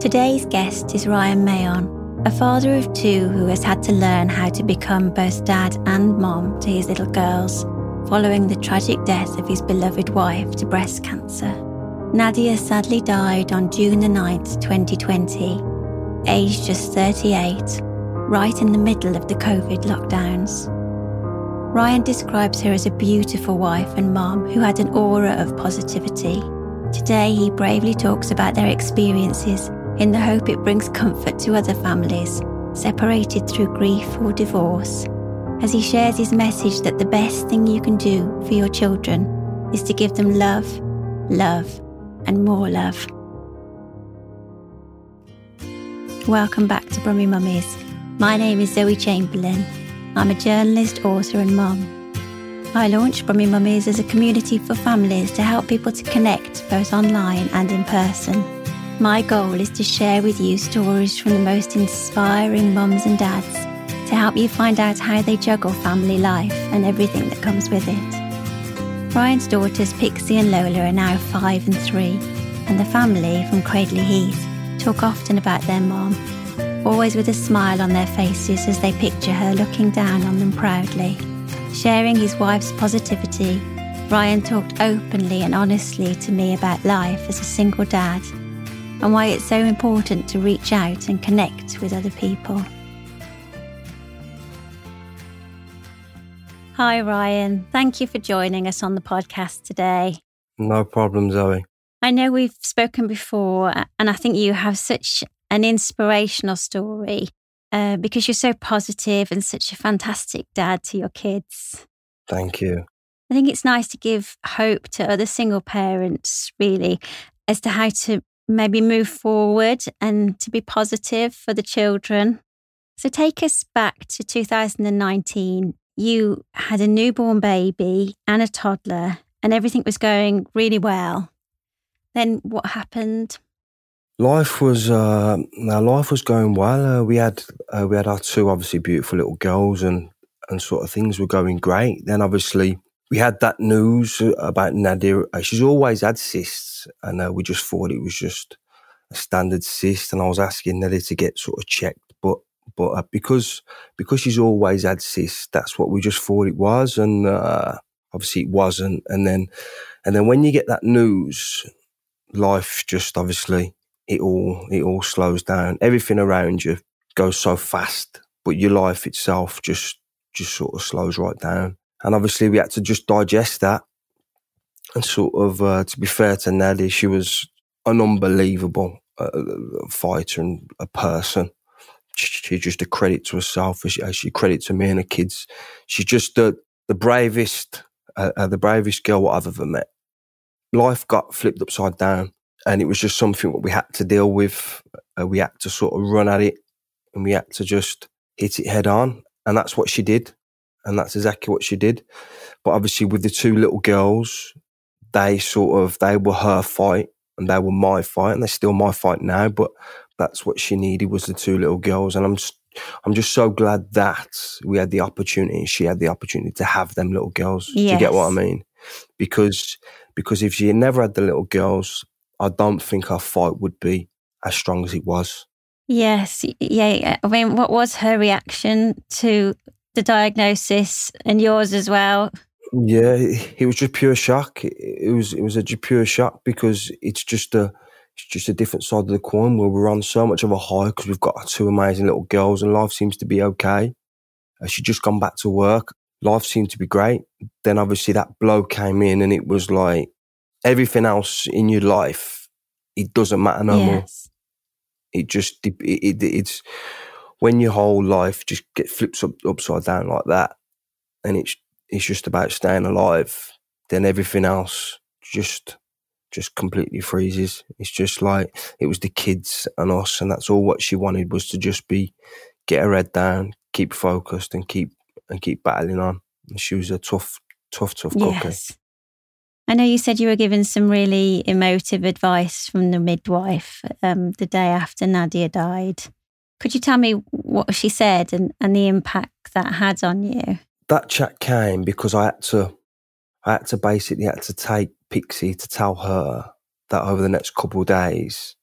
Today's guest is Ryan Mahon, a father of two who has had to learn how to become both dad and mom to his little girls following the tragic death of his beloved wife to breast cancer. Nadia sadly died on June the 9th, 2020, aged just 38, right in the middle of the COVID lockdowns. Ryan describes her as a beautiful wife and mom who had an aura of positivity. Today, he bravely talks about their experiences in the hope it brings comfort to other families separated through grief or divorce, as he shares his message that the best thing you can do for your children is to give them love, love, and more love. Welcome back to Brummie Mummies. My name is Zoe Chamberlain. I'm a journalist, author, and mum. I launched Brummie Mummies as a community for families to help people to connect both online and in person. My goal is to share with you stories from the most inspiring mums and dads to help you find out how they juggle family life and everything that comes with it. Ryan's daughters Pixie and Lola are now five and three, and the family from Cradley Heath talk often about their mom, always with a smile on their faces as they picture her looking down on them proudly. Sharing his wife's positivity, Ryan talked openly and honestly to me about life as a single dad and why it's so important to reach out and connect with other people. Hi, Ryan. Thank you for joining us on the podcast today. No problem, Zoe. I know we've spoken before, and I think you have such an inspirational story uh, because you're so positive and such a fantastic dad to your kids. Thank you. I think it's nice to give hope to other single parents, really, as to how to maybe move forward and to be positive for the children. So take us back to 2019. You had a newborn baby and a toddler, and everything was going really well. Then what happened? Life was uh, life was going well. Uh, we had uh, we had our two obviously beautiful little girls, and and sort of things were going great. Then obviously we had that news about Nadia. She's always had cysts, and uh, we just thought it was just a standard cyst. And I was asking Nadia to get sort of checked, but but uh, because because she's always had cysts, that's what we just thought it was, and uh, obviously it wasn't. And then and then when you get that news, life just obviously it all it all slows down. Everything around you goes so fast, but your life itself just just sort of slows right down. And obviously, we had to just digest that. And sort of, uh, to be fair to Nelly, she was an unbelievable uh, fighter and a person. She's just a credit to herself, as she, as credit to me and the kids. She's just the the bravest, uh, uh, the bravest girl I've ever met. Life got flipped upside down, and it was just something that we had to deal with. Uh, we had to sort of run at it, and we had to just hit it head on, and that's what she did and that's exactly what she did. But obviously, with the two little girls, they sort of they were her fight and they were my fight, and they're still my fight now. But that's what she needed was the two little girls, and I'm just, I'm just so glad that we had the opportunity. She had the opportunity to have them little girls. Yes. Do you get what I mean? Because because if she had never had the little girls, I don't think our fight would be as strong as it was. Yes, yeah. I mean, what was her reaction to the diagnosis and yours as well? Yeah, it was just pure shock. It was it was a pure shock because it's just a it's just a different side of the coin where we're on so much of a high because we've got two amazing little girls and life seems to be okay. She'd just gone back to work. Life seemed to be great. Then obviously that blow came in and it was like everything else in your life, it doesn't matter no yes. more. It just, it, it, it's when your whole life just gets flips up, upside down like that and it's, it's just about staying alive, then everything else just just completely freezes. It's just like it was the kids and us, and that's all what she wanted was to just be get her head down, keep focused, and keep and keep battling on. And she was a tough, tough, tough cookie. Yes. I know you said you were given some really emotive advice from the midwife um, the day after Nadia died. Could you tell me what she said and, and the impact that had on you? That chat came because I had to, I had to basically had to take Pixie to tell her that over the next couple of days,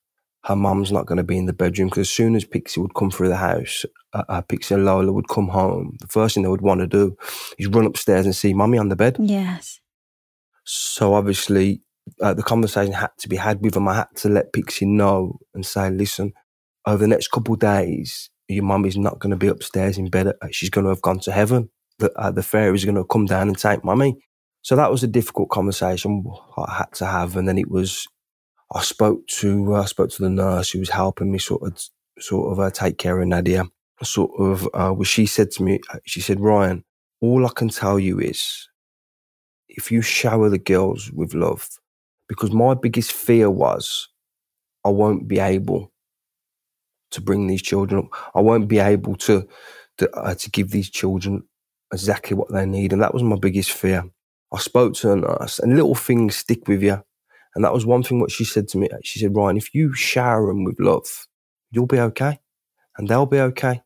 her mum's not going to be in the bedroom because as soon as Pixie would come through the house, uh, uh, Pixie and Lola would come home. The first thing they would want to do is run upstairs and see mummy on the bed. Yes. So obviously, uh, the conversation had to be had with them. I had to let Pixie know and say, listen, over the next couple of days, your mum is not going to be upstairs in bed. She's going to have gone to heaven. The, uh, the fairies are going to come down and take mummy. So that was a difficult conversation I had to have. And then it was, I spoke to, uh, I spoke to the nurse who was helping me sort of, sort of uh, take care of Nadia. Sort of, uh, well, she said to me, uh, she said, Ryan, all I can tell you is if you shower the girls with love, because my biggest fear was I won't be able to bring these children up. I won't be able to, to, uh, to give these children exactly what they need. And that was my biggest fear. I spoke to her nurse, and little things stick with you. And that was one thing what she said to me. She said, Ryan, if you shower them with love, you'll be okay. And they'll be okay.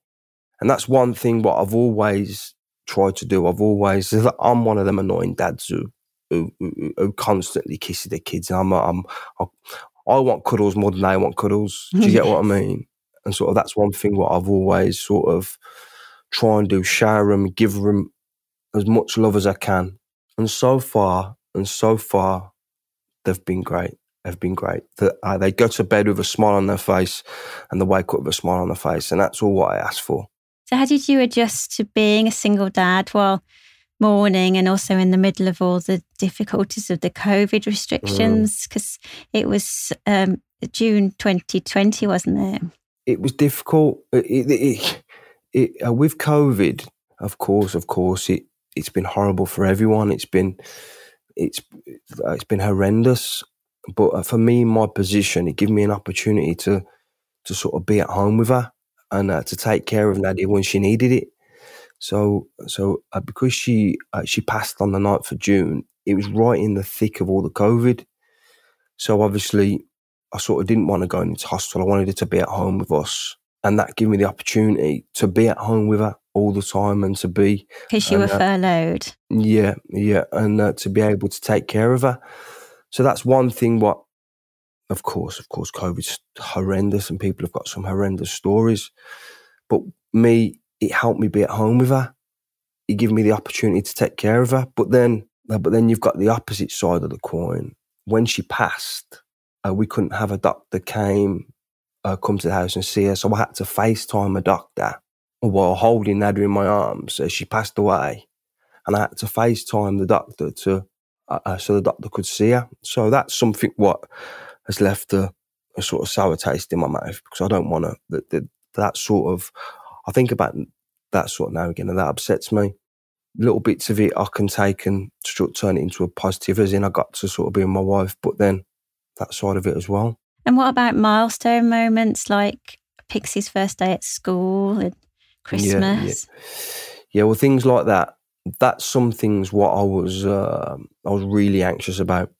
And that's one thing what I've always tried to do. I've always, I'm one of them annoying dads who, who, who, who constantly kisses their kids. And I'm, I'm, I, I want cuddles more than they want cuddles. Do you get what I mean? And sort of that's one thing what I've always sort of try and do, share them, give them as much love as I can and so far, and so far, they've been great. They've been great. The, uh, they go to bed with a smile on their face and they wake up with a smile on their face. And that's all what I ask for. So, how did you adjust to being a single dad while mourning and also in the middle of all the difficulties of the COVID restrictions? Because mm. it was um, June 2020, wasn't it? It was difficult. It, it, it, uh, with COVID, of course, of course, it, it's been horrible for everyone. It's been it's it's been horrendous. But uh, for me, my position, it gave me an opportunity to to sort of be at home with her and uh, to take care of Nadia when she needed it. So so uh, because she uh, she passed on the 9th of June, it was right in the thick of all the COVID. So obviously, I sort of didn't want to go into hospital. I wanted her to be at home with us, and that gave me the opportunity to be at home with her all the time and to be because you were uh, furloughed. Yeah, yeah, and uh, to be able to take care of her. So that's one thing. What, of course, of course, COVID's horrendous, and people have got some horrendous stories. But me, it helped me be at home with her. It gave me the opportunity to take care of her. But then, but then you've got the opposite side of the coin. When she passed, uh, we couldn't have a doctor came uh, come to the house and see her, so I had to FaceTime a doctor while holding Nadia in my arms as she passed away. And I had to FaceTime the doctor to, uh, uh, so the doctor could see her. So that's something what has left a, a sort of sour taste in my mouth because I don't want to, that, that, that sort of, I think about that sort of now again and that upsets me. Little bits of it I can take and turn it into a positive as in I got to sort of be with my wife, but then that side of it as well. And what about milestone moments like Pixie's first day at school and Christmas. Yeah, yeah. yeah, well, things like that. That's some things what I was uh, I was really anxious about,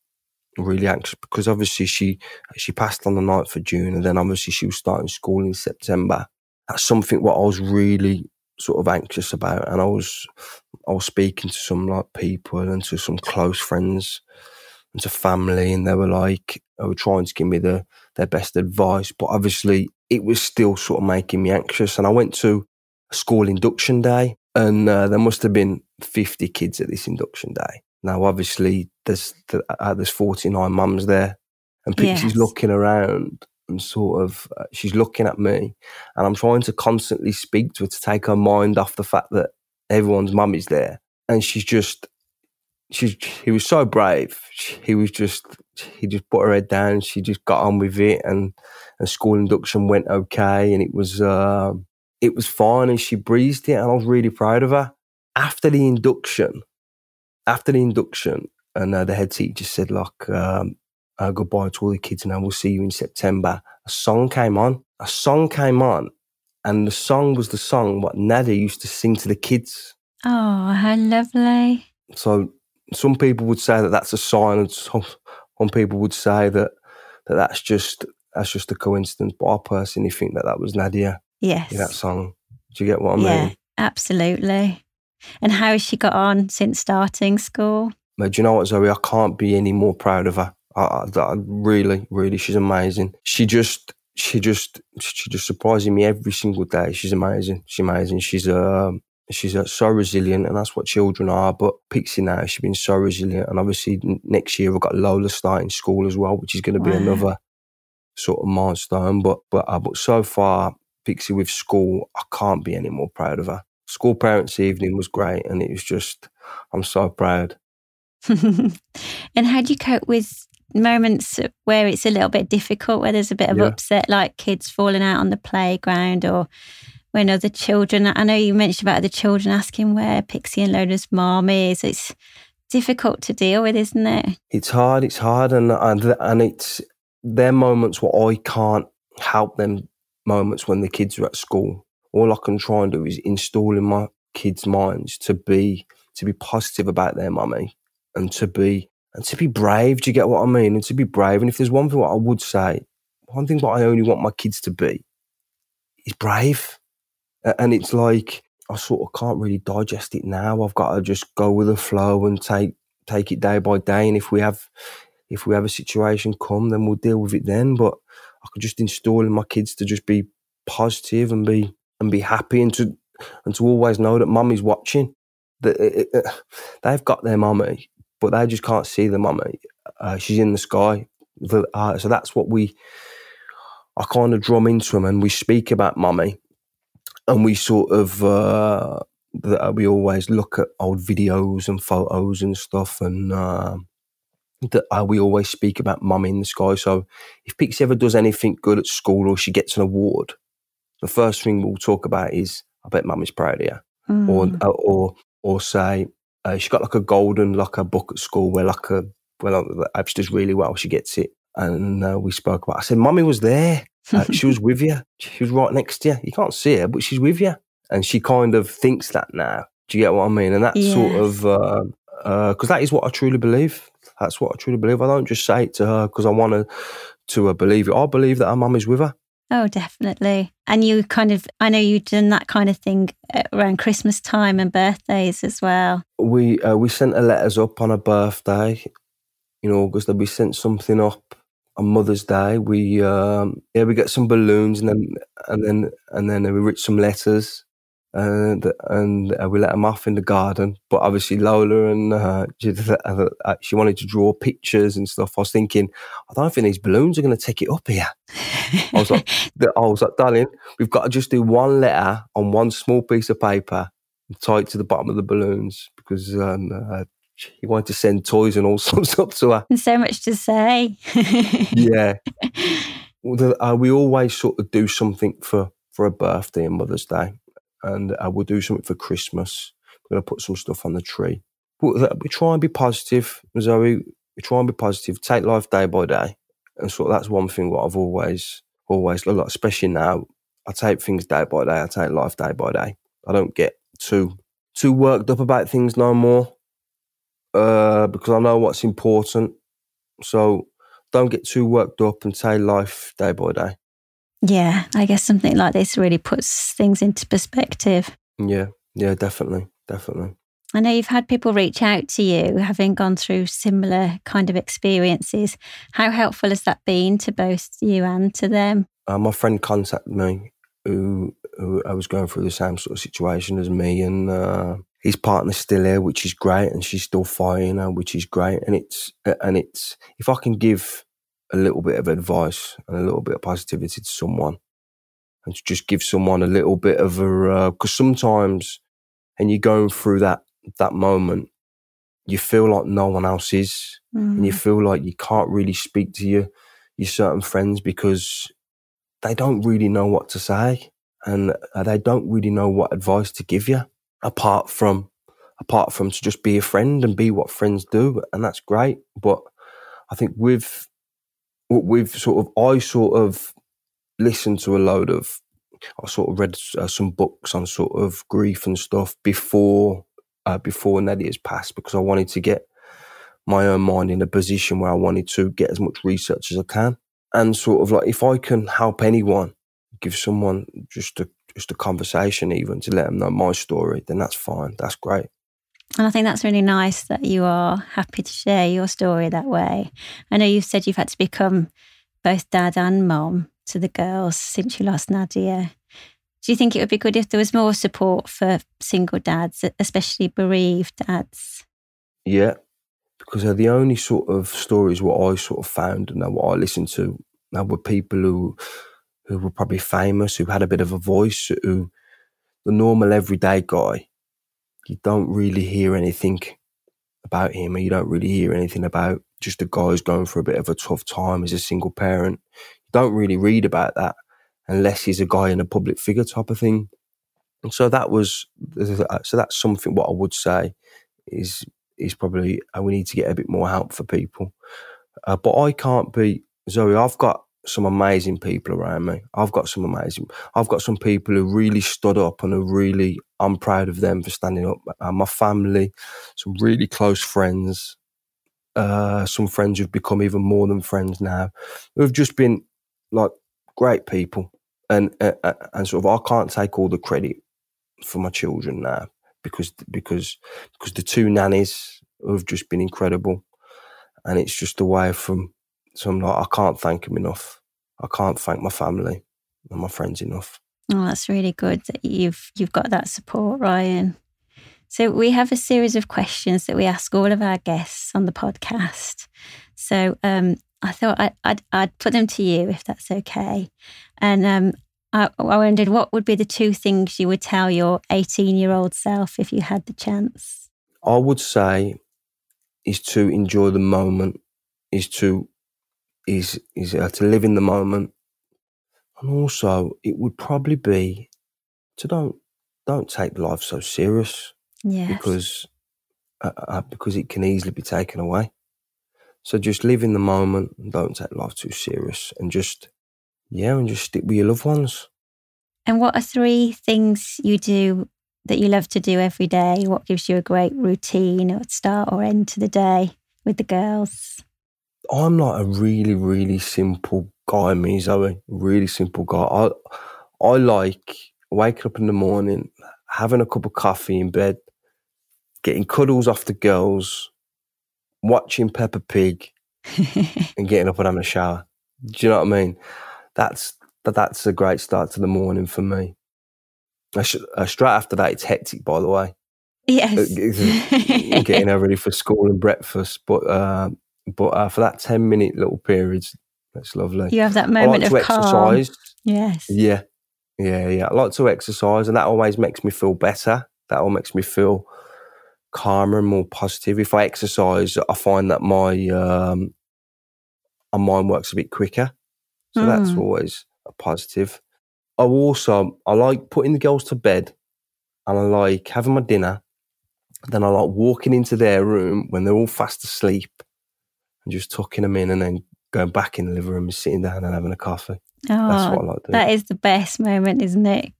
really anxious because obviously she she passed on the 9th of June, and then obviously she was starting school in September. That's something what I was really sort of anxious about, and I was I was speaking to some like people and to some close friends and to family, and they were like they were trying to give me the their best advice, but obviously it was still sort of making me anxious. And I went to a school induction day, and uh, there must have been 50 kids at this induction day. Now, obviously, there's uh, there's 49 mums there, and Pixie's Yes. looking around and sort of uh, she's looking at me, and I'm trying to constantly speak to her to take her mind off the fact that everyone's mum is there, and she's just she's he was so brave. She- He was just he just put her head down. She just got on with it, and and school induction went okay, and it was um it was fine, and she breezed it, and I was really proud of her. After the induction, after the induction, and uh, the head teacher said, "Look, um, uh, goodbye to all the kids, and I will see you in September." A song came on. A song came on, and the song was the song what Nadia used to sing to the kids. Oh, how lovely. So some people would say that that's a sign, and some, some people would say that, that that's just that's just a coincidence. But I personally think that that was Nadia Yes. in that song. Do you get what I yeah, mean? absolutely. And how has she got on since starting school? But do you know what, Zoe? I can't be any more proud of her. I, I, I really, really, she's amazing. She just, she just, she just surprises me every single day. She's amazing. She's amazing. She's um, she's uh, so resilient, and that's what children are. But Pixie now, she's been so resilient, and obviously next year we've got Lola starting school as well, which is going to be Wow. another sort of milestone. But but uh, but so far, Pixie with school, I can't be any more proud of her. School parents' evening was great, and it was just, I'm so proud. and how do you cope with moments where it's a little bit difficult, where there's a bit of Yeah. upset, like kids falling out on the playground or when other children, I know you mentioned about other children asking where Pixie and Lola's mom is. It's difficult to deal with, isn't it? it's hard. It's hard, and and and it's their moments where I can't help them moments when the kids are at school. All I can try and do is install in my kids' minds to be to be positive about their mummy and to be and to be brave. Do you get what I mean? And to be brave. And if there's one thing what I would say, one thing that I only want my kids to be is brave. And it's like I sort of can't really digest it now. I've got to just go with the flow and take take it day by day. And if we have if we have a situation come, then we'll deal with it then. But I could just install in my kids to just be positive and be and be happy and to and to always know that mummy's watching. That it, it, they've got their mummy, but they just can't see the mummy. Uh, she's in the sky. Uh, so that's what we. I kind of drum into them, and we speak about mummy, and we sort of uh, we always look at old videos and photos and stuff, and uh, that uh, we always speak about mummy in the sky. So if Pixie ever does anything good at school or she gets an award, the first thing we'll talk about is, "I bet mummy's proud of you," or Mm. uh, or or say uh, she got like a golden like a book at school where like a well she does really well she gets it. And uh, we spoke about. I said, "Mummy was there. Uh, she was with you. She was right next to you. You can't see her, but she's with you." And she kind of thinks that now. Do you get what I mean? And that's sort of because that is what I truly believe. That's what I truly believe. I don't just say it to her because I want to to uh, believe it. I believe that her mum is with her. Oh, definitely. And you kind of, I know you've done that kind of thing uh, around Christmas time and birthdays as well. we uh, we sent her letters up on her birthday in August. We sent something up on Mother's Day. We um, yeah we get some balloons and then and then and then we wrote some letters and and uh, we let them off in the garden. But obviously Lola and uh, she, uh, she wanted to draw pictures and stuff. I was thinking, I don't think these balloons are going to take it up here. I was like, I was like, darling, we've got to just do one letter on one small piece of paper and tie it to the bottom of the balloons because um, uh, he wanted to send toys and all sorts up to her. and so much to say. Yeah. Uh, we always sort of do something for, for a birthday and Mother's Day, and uh, we'll do something for Christmas. We're going to put some stuff on the tree. But th- we try and be positive, Zoe. We try and be positive, take life day by day. And so that's one thing what I've always, always, a lot, especially now, I take things day by day. I take life day by day. I don't get too, too worked up about things no more uh, because I know what's important. So don't get too worked up and take life day by day. yeah, I guess something like this really puts things into perspective. Yeah, yeah, definitely, definitely. I know you've had people reach out to you having gone through similar kind of experiences. How helpful has that been to both you and to them? Uh, my friend contacted me who, who I was going through the same sort of situation as me, and uh, his partner's still here, which is great, and she's still fighting her, which is great. And it's and it's if I can give a little bit of advice and a little bit of positivity to someone and to just give someone a little bit of a because uh, sometimes and you're going through that that moment you feel like no one else is mm. and you mm. feel like you can't really speak to your your certain friends because they don't really know what to say and uh, they don't really know what advice to give you apart from apart from to just be a friend and be what friends do and that's great. But i think with with sort of i sort of listened to a load of i sort of read uh, some books on sort of grief and stuff before uh, before has passed because i wanted to get my own mind in a position where i wanted to get as much research as i can. And sort of like if i can help anyone give someone just a just a conversation even to let them know my story then that's fine that's great and I think that's really nice that you are happy to share your story that way. I know you've said you've had to become both dad and mom to the girls since you lost Nadia. Do you think it would be good if there was more support for single dads, especially bereaved dads? Yeah, because they're the only sort of stories what I sort of found and what I listened to now were people who who were probably famous, who had a bit of a voice, who the normal everyday guy you don't really hear anything about him, and you don't really hear anything about just a guy who's going through a bit of a tough time as a single parent. You don't really read about that unless he's a guy in a public figure type of thing. And so that was so that's something what I would say is is probably uh, we need to get a bit more help for people. Uh, but I can't be Zoe. I've got some amazing people around me. I've got some amazing. I've got some people who really stood up and are really. I'm proud of them for standing up. Uh, my family, some really close friends, uh, some friends who've become even more than friends now, who've just been like great people, and uh, uh and sort of I can't take all the credit for my children now because because because the two nannies have just been incredible, and it's just a way from so I'm like, I can't thank him enough. I can't thank my family and my friends enough. Oh, that's really good that you've you've got that support, Ryan. So we have a series of questions that we ask all of our guests on the podcast. So um, I thought I, would I'd put them to you if that's okay. And um, I, I wondered what would be the two things you would tell your 18 year old self if you had the chance. I would say is to enjoy the moment, is to is is uh, to live in the moment, and also it would probably be to don't don't take life so serious. Yes. Because uh, uh, because it can easily be taken away. So just live in the moment and don't take life too serious, and just yeah, and just stick with your loved ones. And what are three things you do that you love to do every day? What gives you a great routine or start or end to the day with the girls? I'm like a really, really simple guy, me, Zoe. Really simple guy. I I like waking up in the morning, having a cup of coffee in bed, getting cuddles off the girls, watching Peppa Pig, and getting up and having a shower. Do you know what I mean? That's that's a great start to the morning for me. Uh, straight after that, it's hectic, by the way. Yes. Uh, getting her ready for school and breakfast. But uh, but uh, for that 10 minute little periods, that's lovely. You have that moment like of exercise. Calm. Yes. Yeah. Yeah. Yeah. I like to exercise and that always makes me feel better. That all makes me feel calmer and more positive. If I exercise, I find that my, um, my mind works a bit quicker. So mm. that's always a positive. I also, I like putting the girls to bed and I like having my dinner. Then I like walking into their room when they're all fast asleep and just tucking them in and then going back in the living room and sitting down and having a coffee. Oh, That's what I like doing. That is the best moment, isn't it?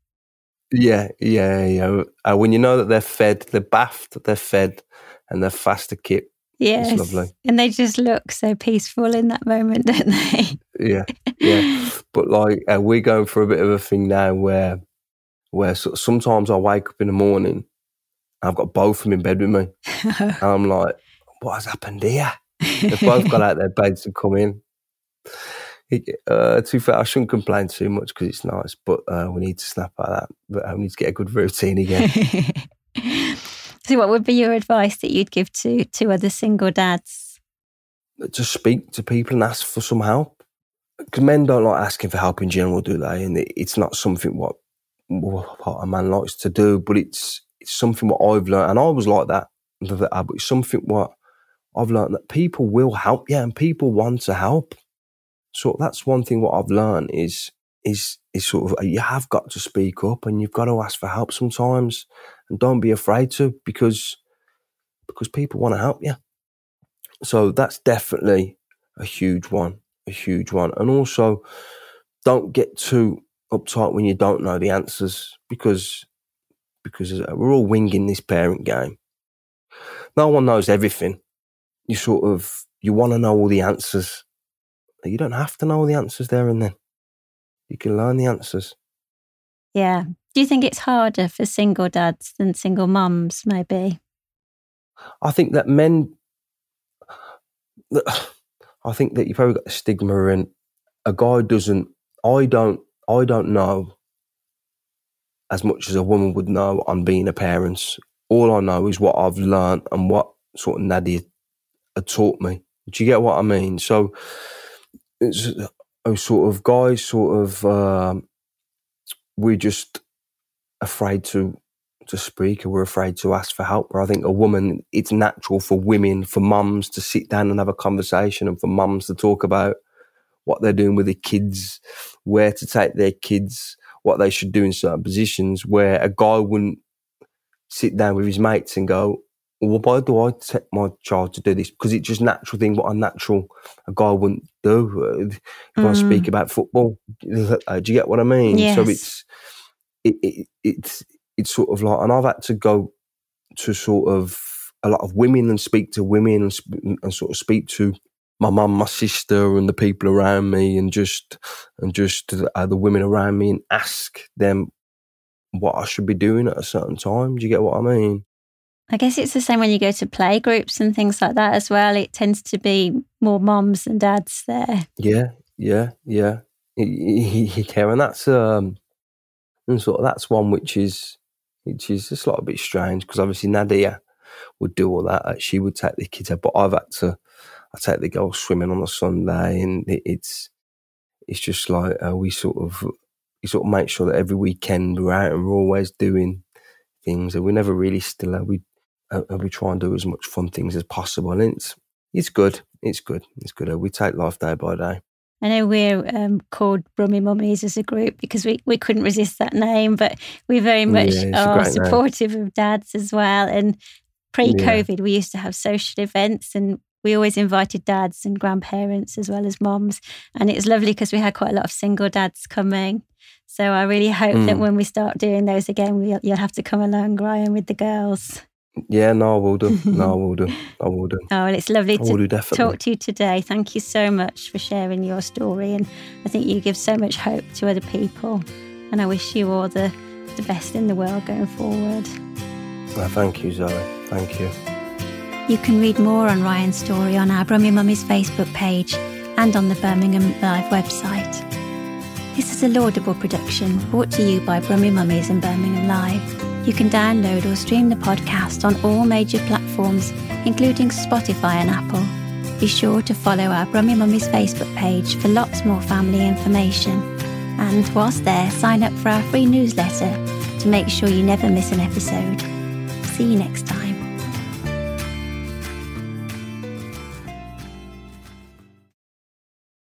Yeah, yeah, yeah. Uh, when you know that they're fed, they're bathed, they're fed, and they're fast to keep. Yes. It's lovely. And they just look so peaceful in that moment, don't they? yeah, yeah. But like, uh, we're going for a bit of a thing now where, where sometimes I wake up in the morning, I've got both of them in bed with me, and I'm like, what has happened here? They've both got out their beds and come in. Uh, to be fair, I shouldn't complain too much because it's nice, but uh, we need to snap at that. But I need to get a good routine again. so, what would be your advice that you'd give to to other single dads? to speak to people and ask for some help. Because men don't like asking for help in general, do they? And it, it's not something what, what a man likes to do, but it's it's something what I've learned, and I was like that. But it's something what I've learned that people will help you, and people want to help. So that's one thing what I've learned is is is sort of you have got to speak up and you've got to ask for help sometimes, and don't be afraid to because because people want to help you. So that's definitely a huge one, a huge one. And also, don't get too uptight when you don't know the answers because because uh, we're all winging this parent game. No one knows everything. You sort of you want to know all the answers. You don't have to know all the answers there and then. You can learn the answers. Yeah. Do you think it's harder for single dads than single mums, maybe? I think that men I think that you've probably got a stigma and a guy doesn't I don't I don't know as much as a woman would know on being a parent. All I know is what I've learned and what sort of Nadia had taught me. Do you get what I mean? So it's a sort of guys sort of um, we're just afraid to to speak or we're afraid to ask for help. Or I think a woman, it's natural for women, for mums to sit down and have a conversation and for mums to talk about what they're doing with their kids, where to take their kids, what they should do in certain positions, where a guy wouldn't sit down with his mates and go, why do I take my child to do this? Because it's just natural thing, what a natural a guy wouldn't do. If mm. I speak about football, uh, do you get what I mean? Yes. So it's it, it, it's it's sort of like, and I've had to go to sort of a lot of women and speak to women and, sp- and sort of speak to my mum, my sister, and the people around me, and just and just uh, the women around me, and ask them what I should be doing at a certain time. Do you get what I mean? I guess it's the same when you go to play groups and things like that as well. It tends to be more moms and dads there. Yeah, yeah, yeah, yeah, and that's um, and sort of that's one which is which is just like a bit strange because obviously Nadia would do all that. She would take the kids out, but I've had to. I take the girls swimming on a Sunday, and it, it's it's just like uh, we sort of we sort of make sure that every weekend we're out and we're always doing things, and we never really still uh, we uh, we try and do as much fun things as possible, and it's it's good, it's good, it's good. We take life day by day. I know we're um, called Brummie Mummies as a group because we, we couldn't resist that name, but we very much yeah, are supportive name. of dads as well. And pre COVID, yeah. we used to have social events and we always invited dads and grandparents as well as moms. And it was lovely because we had quite a lot of single dads coming. So I really hope mm. that when we start doing those again, we'll, you'll have to come along, Ryan, with the girls. Yeah, no, I will do. No, I will do. I will do. Oh, well, it's lovely to talk to you today. Thank you so much for sharing your story. And I think you give so much hope to other people. And I wish you all the, the best in the world going forward. Well, thank you, Zoe. Thank you. You can read more on Ryan's story on our Brummie Mummies Facebook page and on the Birmingham Live website. This is a laudable production brought to you by Brummie Mummies and Birmingham Live. You can download or stream the podcast on all major platforms, including Spotify and Apple. Be sure to follow our Brummie Mummies Facebook page for lots more family information. And whilst there, sign up for our free newsletter to make sure you never miss an episode. See you next time.